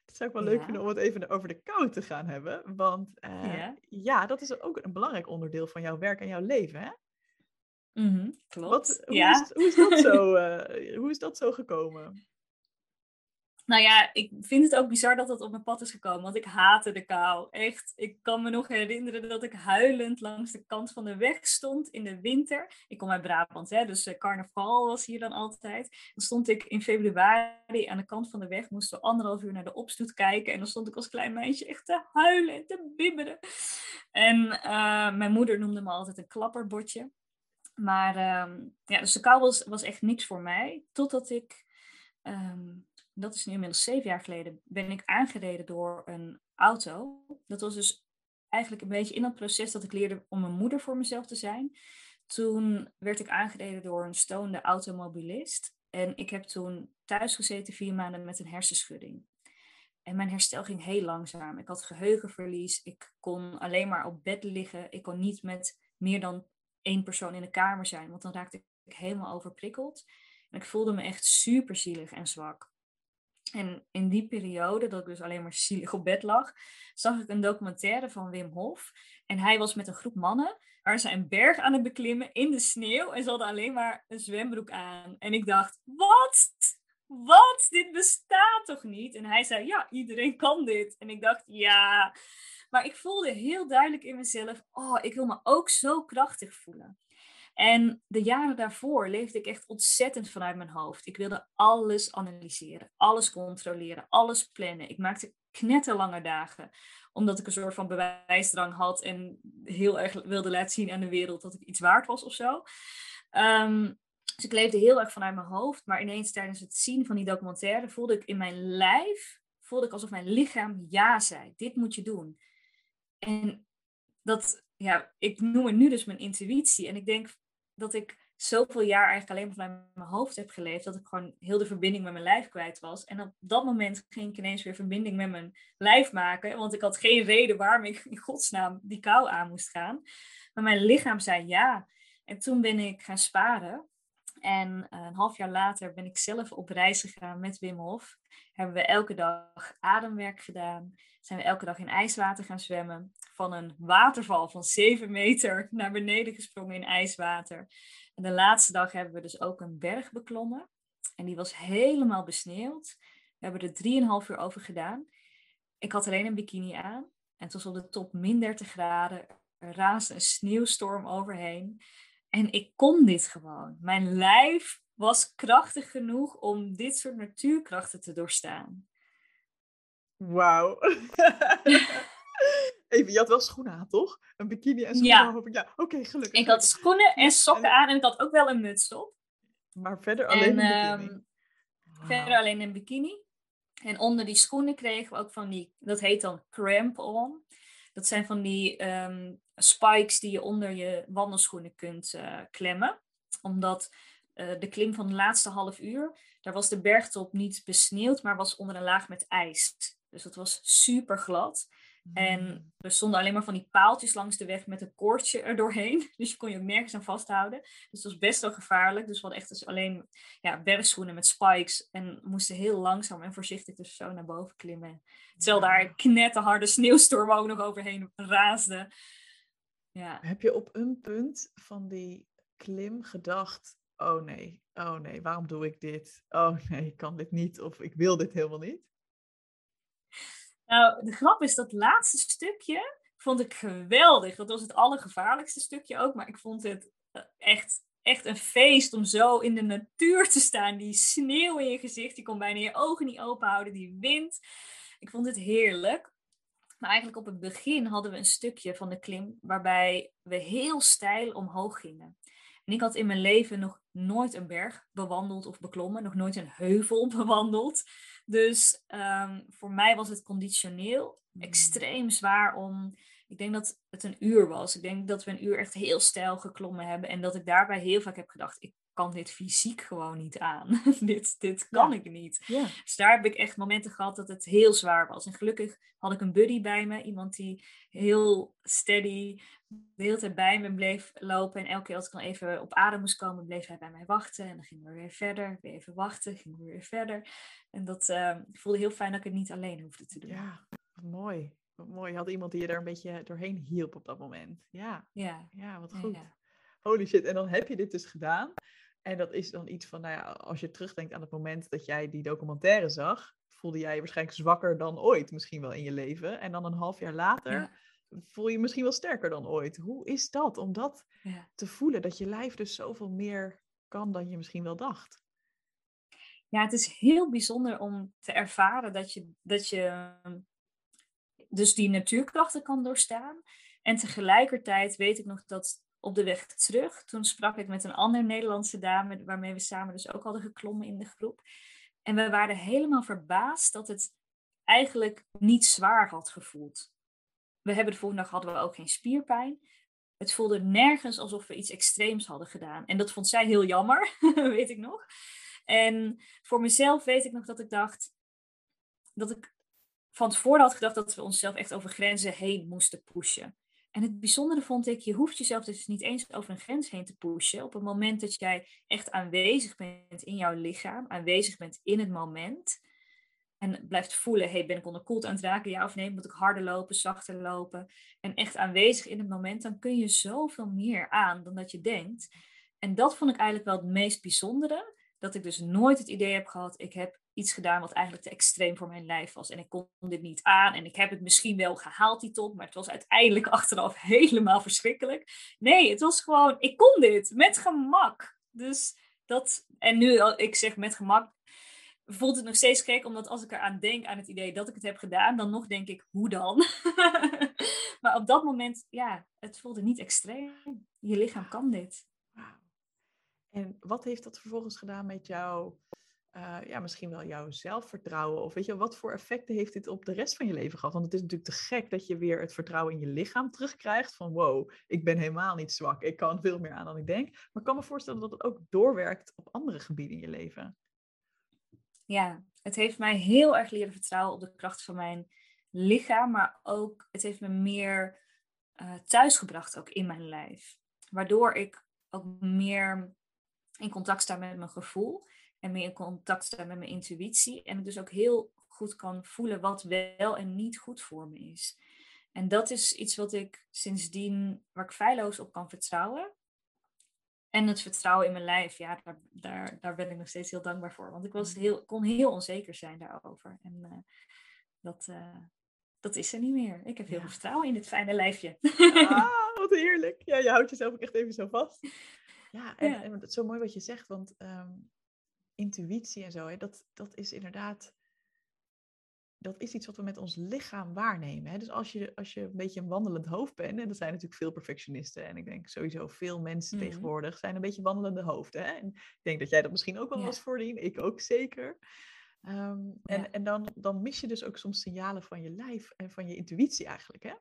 Het zou ik wel leuk vinden om het even over de kou te gaan hebben. Want uh, ja. ja. dat is ook een belangrijk onderdeel van jouw werk en jouw leven, hè? Mm klopt. Wat, hoe, ja. is, hoe, is, dat zo, uh, hoe is dat zo gekomen? Nou ja, ik vind het ook bizar dat dat op mijn pad is gekomen, want ik haatte de kou. Echt, ik kan me nog herinneren dat ik huilend langs de kant van de weg stond in de winter. Ik kom uit Brabant, hè, dus uh, carnaval was hier dan altijd. Dan stond ik in februari aan de kant van de weg, moesten we anderhalf uur naar de opstoet kijken. En dan stond ik als klein meisje echt te huilen en te bibberen. En uh, mijn moeder noemde me altijd een klapperbordje. Maar um, ja, dus de kou was, echt niks voor mij. Totdat ik, um, dat is nu inmiddels zeven jaar geleden, ben ik aangereden door een auto. Dat was dus eigenlijk een beetje in dat proces dat ik leerde om een moeder voor mezelf te zijn. Toen werd ik aangereden door een stoonde automobilist. En ik heb toen thuis gezeten vier maanden met een hersenschudding. En mijn herstel ging heel langzaam. Ik had geheugenverlies. Ik kon alleen maar op bed liggen. Ik kon niet met meer dan één persoon in de kamer zijn, want dan raakte ik helemaal overprikkeld. En ik voelde me echt super zielig en zwak. En in die periode, dat ik dus alleen maar zielig op bed lag, zag ik een documentaire van Wim Hof. En hij was met een groep mannen, waar ze een berg aan het beklimmen in de sneeuw. En ze hadden alleen maar een zwembroek aan. En ik dacht, wat? Wat? Dit bestaat toch niet? En hij zei, ja, iedereen kan dit. En ik dacht, ja. Maar ik voelde heel duidelijk in mezelf, oh, ik wil me ook zo krachtig voelen. En de jaren daarvoor leefde ik echt ontzettend vanuit mijn hoofd. Ik wilde alles analyseren, alles controleren, alles plannen. Ik maakte knetterlange dagen, omdat ik een soort van bewijsdrang had en heel erg wilde laten zien aan de wereld dat ik iets waard was of zo. Ehm, dus ik leefde heel erg vanuit mijn hoofd, maar ineens tijdens het zien van die documentaire voelde ik in mijn lijf, voelde ik alsof mijn lichaam ja zei. Dit moet je doen. En dat, ja, ik noem het nu dus mijn intuïtie. En ik denk dat ik zoveel jaar eigenlijk alleen maar vanuit mijn hoofd heb geleefd, dat ik gewoon heel de verbinding met mijn lijf kwijt was. En op dat moment ging ik ineens weer verbinding met mijn lijf maken, want ik had geen reden waarom ik in godsnaam die kou aan moest gaan. Maar mijn lichaam zei ja. En toen ben ik gaan sparen. En eh, een half jaar later ben ik zelf op reis gegaan met Wim Hof. Hebben we elke dag ademwerk gedaan. Zijn we elke dag in ijswater gaan zwemmen. Van een waterval van 7 meter naar beneden gesprongen in ijswater. En de laatste dag hebben we dus ook een berg beklommen. En die was helemaal besneeuwd. We hebben er 3,5 uur over gedaan. Ik had alleen een bikini aan. En het was op de top min 30 graden. Er raasde een sneeuwstorm overheen. En ik kon dit gewoon. Mijn lijf was krachtig genoeg om dit soort natuurkrachten te doorstaan. Wauw. Even, je had wel schoenen aan, toch? Een bikini en schoenen. Ja, ja oké, gelukkig. Ik had schoenen en sokken aan en ik had ook wel een muts op. Maar verder alleen een bikini? Ehm, verder alleen een bikini. En onder die schoenen kregen we ook van die, dat heet dan cramp-on. Dat zijn van die ehm, spikes die je onder je wandelschoenen kunt uh, klemmen. Omdat uh, de klim van de laatste half uur, daar was de bergtop niet besneeuwd, maar was onder een laag met ijs. Dus dat was super glad. En mm. er stonden alleen maar van die paaltjes langs de weg met een koordje er doorheen. Dus je kon je ook nergens aan vasthouden. Dus het was best wel gevaarlijk. Dus we hadden echt dus alleen ja, bergschoenen met spikes. En moesten heel langzaam en voorzichtig dus zo naar boven klimmen. Terwijl daar knetterharde sneeuwstorm ook nog overheen raasde. Ja. Heb je op een punt van die klim gedacht... Oh nee, oh nee, waarom doe ik dit? Oh nee, ik kan dit niet of ik wil dit helemaal niet? Nou, de grap is dat laatste stukje vond ik geweldig. Dat was het allergevaarlijkste stukje ook. Maar ik vond het eh, echt, echt een feest om zo in de natuur te staan. Die sneeuw in je gezicht. Je kon bijna je ogen niet open houden. Die wind. Ik vond het heerlijk. Maar eigenlijk op het begin hadden we een stukje van de klim waarbij we heel steil omhoog gingen. En ik had in mijn leven nog nooit een berg bewandeld of beklommen, nog nooit een heuvel bewandeld. Dus ehm, voor mij was het conditioneel hmm. extreem zwaar om. Ik denk dat het een uur was. Ik denk dat we een uur echt heel stijl geklommen hebben. En dat ik daarbij heel vaak heb gedacht: ik kan dit fysiek gewoon niet aan. dit, dit kan ik niet. Ja. Dus daar heb ik echt momenten gehad dat het heel zwaar was. En gelukkig had ik een buddy bij me. Iemand die heel steady de hele tijd bij me bleef lopen. En elke keer als ik dan even op adem moest komen, bleef hij bij mij wachten. En dan gingen we weer verder. Weer even wachten, gingen we weer verder. En dat uh, voelde heel fijn dat ik het niet alleen hoefde te doen. Ja, mooi. Wat mooi. Je had iemand die je daar een beetje doorheen hielp op dat moment. Ja, ja, ja wat goed. Holy shit. En dan heb je dit dus gedaan. En dat is dan iets van, nou ja, als je terugdenkt aan het moment dat jij die documentaire zag, voelde jij je waarschijnlijk zwakker dan ooit misschien wel in je leven. En dan een half jaar later voel je je misschien wel sterker dan ooit. Hoe is dat om dat te voelen, dat je lijf dus zoveel meer kan dan je misschien wel dacht? Ja, het is heel bijzonder om te ervaren dat je, dat je dus die natuurkrachten kan doorstaan. En tegelijkertijd weet ik nog dat op de weg terug, toen sprak ik met een andere Nederlandse dame, waarmee we samen dus ook hadden geklommen in de groep. En we waren helemaal verbaasd dat het eigenlijk niet zwaar had gevoeld. We hebben de volgende dag hadden we ook geen spierpijn. Het voelde nergens alsof we iets extreems hadden gedaan. En dat vond zij heel jammer, weet ik nog. En voor mezelf weet ik nog dat ik dacht dat ik van tevoren had gedacht dat we onszelf echt over grenzen heen moesten pushen. En het bijzondere vond ik, je hoeft jezelf dus niet eens over een grens heen te pushen. Op het moment dat jij echt aanwezig bent in jouw lichaam, aanwezig bent in het moment. En blijft voelen, hey, ben ik onderkoeld aan het raken, ja of nee? Moet ik harder lopen, zachter lopen? En echt aanwezig in het moment, dan kun je zoveel meer aan dan dat je denkt. En dat vond ik eigenlijk wel het meest bijzondere. Dat ik dus nooit het idee heb gehad, ik heb iets gedaan wat eigenlijk te extreem voor mijn lijf was. En ik kon dit niet aan. En ik heb het misschien wel gehaald, die top. Maar het was uiteindelijk achteraf helemaal verschrikkelijk. Nee, het was gewoon, ik kon dit met gemak. Dus dat, en nu, ik zeg met gemak, voelt het nog steeds gek. Omdat als ik eraan denk, aan het idee dat ik het heb gedaan, dan nog denk ik, hoe dan? maar op dat moment, ja, het voelde niet extreem. Je lichaam kan dit. En wat heeft dat vervolgens gedaan met jou? Uh, ja, misschien wel jouw zelfvertrouwen? Of weet je, wat voor effecten heeft dit op de rest van je leven gehad? Want het is natuurlijk te gek dat je weer het vertrouwen in je lichaam terugkrijgt. Van wow, ik ben helemaal niet zwak. Ik kan veel meer aan dan ik denk. Maar ik kan me voorstellen dat het ook doorwerkt op andere gebieden in je leven. Ja, het heeft mij heel erg leren vertrouwen op de kracht van mijn lichaam. Maar ook, het heeft me meer uh, thuisgebracht ook in mijn lijf. Waardoor ik ook meer in contact sta met mijn gevoel en meer in contact staan met mijn intuïtie. En ik dus ook heel goed kan voelen wat wel en niet goed voor me is. En dat is iets wat ik sindsdien, waar ik feilloos op kan vertrouwen. En het vertrouwen in mijn lijf, ja, daar, daar, daar ben ik nog steeds heel dankbaar voor. Want ik was mm. heel, kon heel onzeker zijn daarover. En uh, dat, uh, dat is er niet meer. Ik heb heel veel vertrouwen in dit fijne lijfje. Ah, wat heerlijk. Ja, je houdt jezelf ook echt even zo vast. Ja, en, ja. en het is zo mooi wat je zegt, want um, intuïtie en zo, hè, dat, dat is inderdaad, dat is iets wat we met ons lichaam waarnemen. Hè. Dus als je, als je een beetje een wandelend hoofd bent, en er zijn natuurlijk veel perfectionisten, en ik denk sowieso veel mensen mhm. tegenwoordig zijn een beetje wandelende hoofden. Hè. En ik denk dat jij dat misschien ook wel ja. was voordien, ik ook zeker. Um, en ja. en dan, dan mis je dus ook soms signalen van je lijf en van je intuïtie eigenlijk. Hè?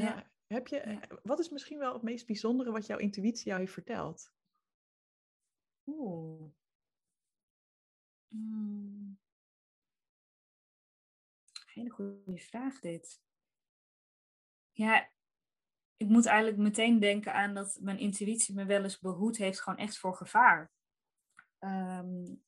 Uh, ja. heb je, Wat is misschien wel het meest bijzondere wat jouw intuïtie jou heeft verteld? Oeh. Hmm. Hele goede vraag dit. Ja, ik moet eigenlijk meteen denken aan dat mijn intuïtie me wel eens behoed heeft, gewoon echt voor gevaar. Um,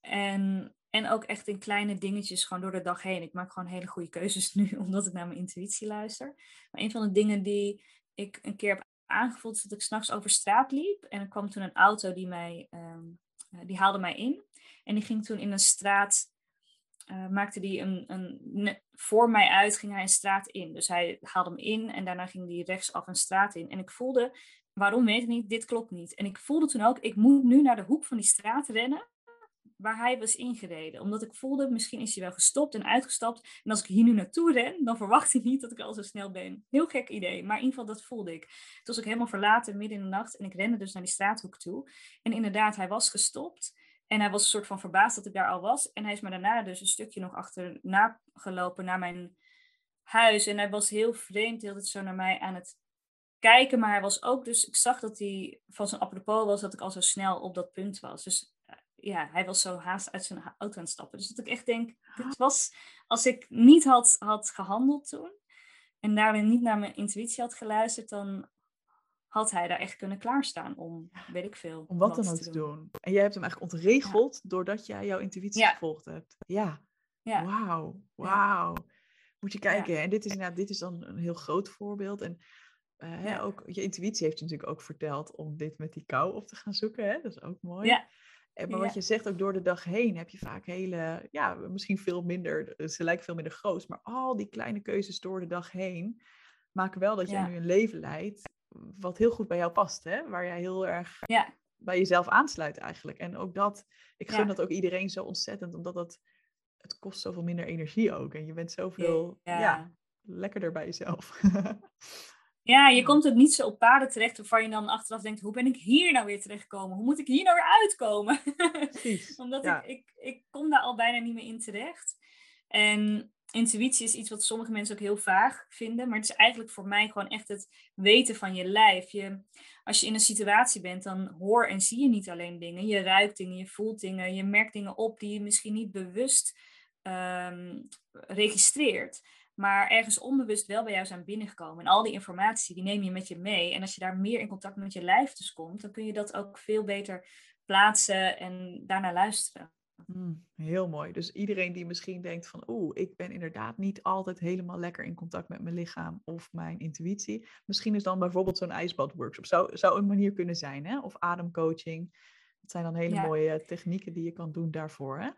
en, en ook echt in kleine dingetjes, gewoon door de dag heen. Ik maak gewoon hele goede keuzes nu, omdat ik naar mijn intuïtie luister. Maar een van de dingen die ik een keer heb aangevoeld, is dat ik s'nachts over straat liep. En er kwam toen een auto die mij, um, die haalde mij in. En die ging toen in een straat, uh, maakte die een, een, voor mij uit, ging hij een straat in. Dus hij haalde hem in en daarna ging hij rechtsaf een straat in. En ik voelde, waarom weet ik niet, dit klopt niet. En ik voelde toen ook, ik moet nu naar de hoek van die straat rennen, waar hij was ingereden. Omdat ik voelde, misschien is hij wel gestopt en uitgestapt. En als ik hier nu naartoe ren, dan verwacht hij niet dat ik al zo snel ben. Heel gek idee, maar in ieder geval dat voelde ik. Toen was ik helemaal verlaten midden in de nacht en ik rende dus naar die straathoek toe. En inderdaad, hij was gestopt. En hij was een soort van verbaasd dat ik daar al was. En hij is me daarna dus een stukje nog achterna gelopen naar mijn huis. En hij was heel vreemd, heel het zo naar mij aan het kijken. Maar hij was ook dus, ik zag dat hij van zijn apropos was dat ik al zo snel op dat punt was. Dus ja, hij was zo haast uit zijn auto aan het stappen. Dus dat ik echt denk, dit was, als ik niet had, had gehandeld toen en daarin niet naar mijn intuïtie had geluisterd, dan had hij daar echt kunnen klaarstaan om, weet ik veel. Om wat dan ook te doen. En jij hebt hem eigenlijk ontregeld doordat jij jouw intuïtie gevolgd hebt. Ja. ja. Wauw, wauw. Moet je kijken. En dit is, nou, dit is dan een heel groot voorbeeld. En uh, hè, ook, je intuïtie heeft je natuurlijk ook verteld om dit met die kou op te gaan zoeken. Hè? Dat is ook mooi. Ja. En, maar wat je zegt, ook door de dag heen heb je vaak hele, ja, misschien veel minder, ze lijken veel minder groot, maar al die kleine keuzes door de dag heen maken wel dat jij nu een leven leidt wat heel goed bij jou past, hè? Waar jij heel erg ja. bij jezelf aansluit eigenlijk. En ook dat, ik gun dat ook iedereen zo ontzettend, omdat dat, het kost zoveel minder energie ook. En je bent zoveel ja lekkerder bij jezelf. Ja, je komt het niet zo op paden terecht waarvan je dan achteraf denkt, hoe ben ik hier nou weer terechtgekomen? Hoe moet ik hier nou weer uitkomen? Omdat ik, ik, ik kom daar al bijna niet meer in terecht. En intuïtie is iets wat sommige mensen ook heel vaag vinden. Maar het is eigenlijk voor mij gewoon echt het weten van je lijf. Je, als je in een situatie bent, dan hoor en zie je niet alleen dingen. Je ruikt dingen, je voelt dingen, je merkt dingen op die je misschien niet bewust ehm, registreert. Maar ergens onbewust wel bij jou zijn binnengekomen. En al die informatie, die neem je met je mee. En als je daar meer in contact met je lijf dus komt, dan kun je dat ook veel beter plaatsen en daarna luisteren. Mm, heel mooi. Dus iedereen die misschien denkt van, oeh, ik ben inderdaad niet altijd helemaal lekker in contact met mijn lichaam of mijn intuïtie. Misschien is dan bijvoorbeeld zo'n ijsbadworkshop. Zou, zou een manier kunnen zijn, hè? Of ademcoaching. Dat zijn dan hele mooie technieken die je kan doen daarvoor, hè?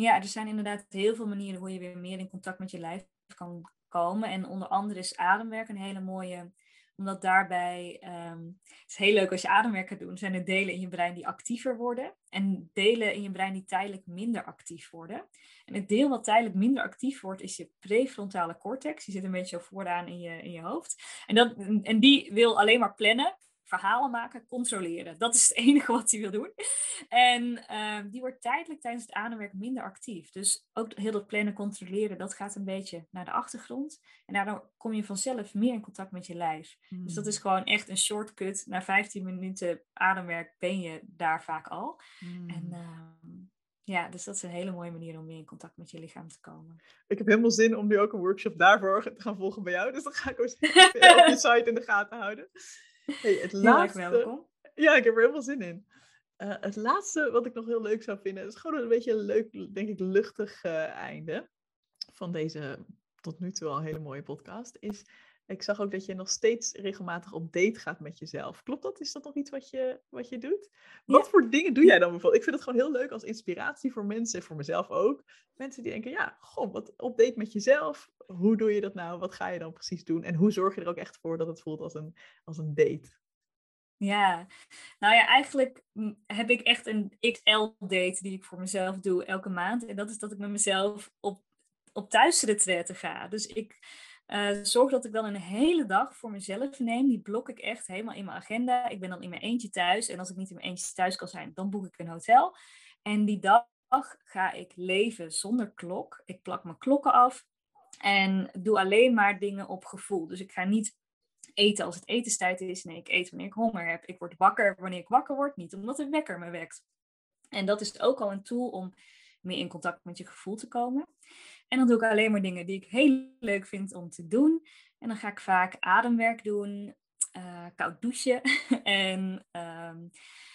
Ja, er zijn inderdaad heel veel manieren hoe je weer meer in contact met je lijf kan komen. En onder andere is ademwerk een hele mooie omdat daarbij, um, het is heel leuk als je ademwerk gaat doen, zijn er delen in je brein die actiever worden en delen in je brein die tijdelijk minder actief worden. En het deel wat tijdelijk minder actief wordt, is je prefrontale cortex. Die zit een beetje zo vooraan in je, in je hoofd. En, dat, en die wil alleen maar plannen verhalen maken, controleren. Dat is het enige wat hij wil doen. En ehm, die wordt tijdelijk tijdens het ademwerk minder actief. Dus ook heel dat plannen, controleren, dat gaat een beetje naar de achtergrond. En daardoor kom je vanzelf meer in contact met je lijf. Dus dat is hmm. gewoon echt een shortcut. Na 15 minuten ademwerk ben je daar vaak al. En hmm. ehm, ja, dus dat is een hele mooie manier om meer in contact met je lichaam te komen. Ik heb helemaal zin om nu ook een workshop daarvoor te gaan volgen bij jou. Dus dan ga ik ook op je site in de gaten houden. Hey, het laatste... welkom. Ja, ik heb er helemaal zin in. Uh, het laatste wat ik nog heel leuk zou vinden, is gewoon een beetje een leuk, denk ik, luchtig uh, einde van deze tot nu toe al hele mooie podcast. Is, ik zag ook dat je nog steeds regelmatig op date gaat met jezelf. Klopt dat? Is dat nog iets wat je, wat je doet? Wat voor dingen doe jij dan bijvoorbeeld? Ik vind het gewoon heel leuk als inspiratie voor mensen, voor mezelf ook. Mensen die denken, ja, goh, wat op date met jezelf. Hoe doe je dat nou? Wat ga je dan precies doen? En hoe zorg je er ook echt voor dat het voelt als een, als een date? Ja, nou ja, eigenlijk heb ik echt een XL-date die ik voor mezelf doe elke maand. En dat is dat ik met mezelf op, op thuisretretten ga. Dus ik uh, zorg dat ik dan een hele dag voor mezelf neem. Die blok ik echt helemaal in mijn agenda. Ik ben dan in mijn eentje thuis. En als ik niet in mijn eentje thuis kan zijn, dan boek ik een hotel. En die dag ga ik leven zonder klok. Ik plak mijn klokken af. En doe alleen maar dingen op gevoel. Dus ik ga niet eten als het etenstijd is. Nee, ik eet wanneer ik honger heb. Ik word wakker wanneer ik wakker word. Niet omdat de wekker me wekt. En dat is ook al een tool om meer in contact met je gevoel te komen. En dan doe ik alleen maar dingen die ik heel leuk vind om te doen. En dan ga ik vaak ademwerk doen, uh, koud douchen en um,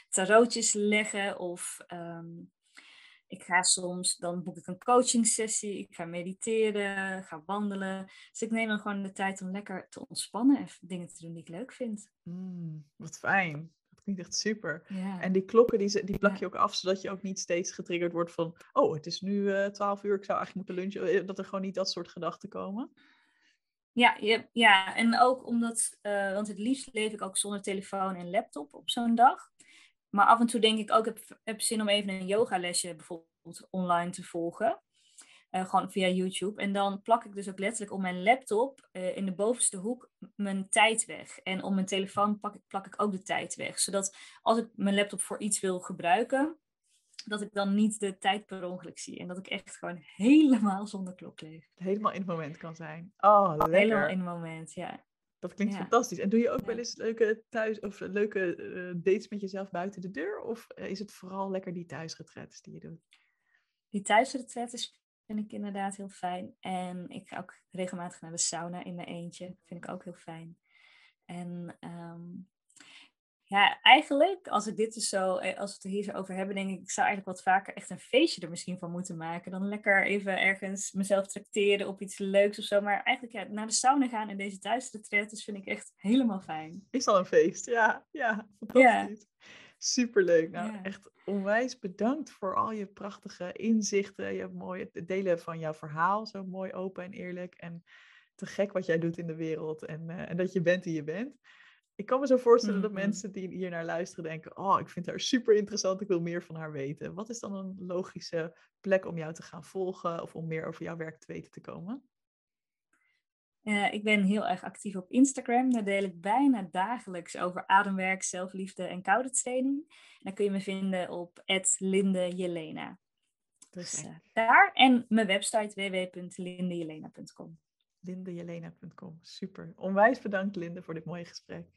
tarotjes leggen. Of um, ik ga soms, dan boek ik een coaching sessie, ik ga mediteren, ga wandelen. Dus ik neem dan gewoon de tijd om lekker te ontspannen en dingen te doen die ik leuk vind. Mm, wat fijn. Klinkt echt super. En die klokken, die, die plak je ook af, zodat je ook niet steeds getriggerd wordt van... Oh, het is nu uh, eh, 12 uur, ik zou eigenlijk moeten lunchen. Eh, dat er gewoon niet dat soort gedachten komen. Ja, ja, ja. en ook omdat, uh, want het liefst leef ik ook zonder telefoon en laptop op zo'n dag. maar af en toe denk ik ook, heb, heb zin om even een yogalesje bijvoorbeeld online te volgen. Uh, gewoon via YouTube. En dan plak ik dus ook letterlijk op mijn laptop uh, in de bovenste hoek mijn tijd weg. En op mijn telefoon plak ik, plak ik ook de tijd weg. Zodat als ik mijn laptop voor iets wil gebruiken, dat ik dan niet de tijd per ongeluk zie. En dat ik echt gewoon helemaal zonder klok leef. Helemaal in het moment kan zijn. Oh, lekker. Helemaal in het moment, ja. Dat klinkt fantastisch. En doe je ook wel eens leuke thuis of leuke uh, dates met jezelf buiten de deur? Of is het vooral lekker die thuisretretes die je doet? Die thuisretretes vind ik inderdaad heel fijn. En ik ga ook regelmatig naar de sauna in mijn eentje. Vind ik ook heel fijn. En um, ja, eigenlijk, als ik dit dus zo, eh, als we het er hier zo over hebben, denk ik, ik zou eigenlijk wat vaker echt een feestje er misschien van moeten maken. Dan lekker even ergens mezelf tracteren op iets leuks of zo. Maar eigenlijk, ja, naar de sauna gaan en deze thuisretretes vind ik echt helemaal fijn. Is al een feest, ja. Ja, fantastisch. Ja. Superleuk. Nou, echt onwijs bedankt voor al je prachtige inzichten. Je mooie delen van jouw verhaal. Zo mooi open en eerlijk. En te gek wat jij doet in de wereld. En, uh, en dat je bent die je bent. Ik kan me zo voorstellen dat mm-hmm. mensen die hier naar luisteren denken: Oh, ik vind haar super interessant, ik wil meer van haar weten. Wat is dan een logische plek om jou te gaan volgen of om meer over jouw werk te weten te komen? Uh, ik ben heel erg actief op Instagram. Daar deel ik bijna dagelijks over ademwerk, zelfliefde en koude training. En dan kun je me vinden op @lindejelena. Dus uh, daar en mijn website www.lindejelena.com. Lindejelena.com. Super. Onwijs bedankt Linde voor dit mooie gesprek.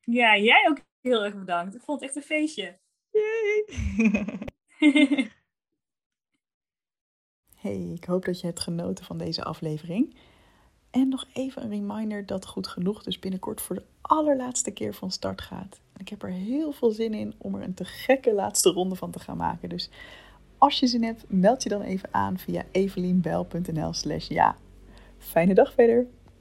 Ja, jij ook heel erg bedankt. Ik vond het echt een feestje. Yay! hey, ik hoop dat je hebt genoten van deze aflevering. En nog even een reminder dat Goed Genoeg dus binnenkort voor de allerlaatste keer van start gaat. Ik heb er heel veel zin in om er een te gekke laatste ronde van te gaan maken. Dus als je zin hebt, meld je dan even aan via evelienbel.nl slash ja. Fijne dag verder!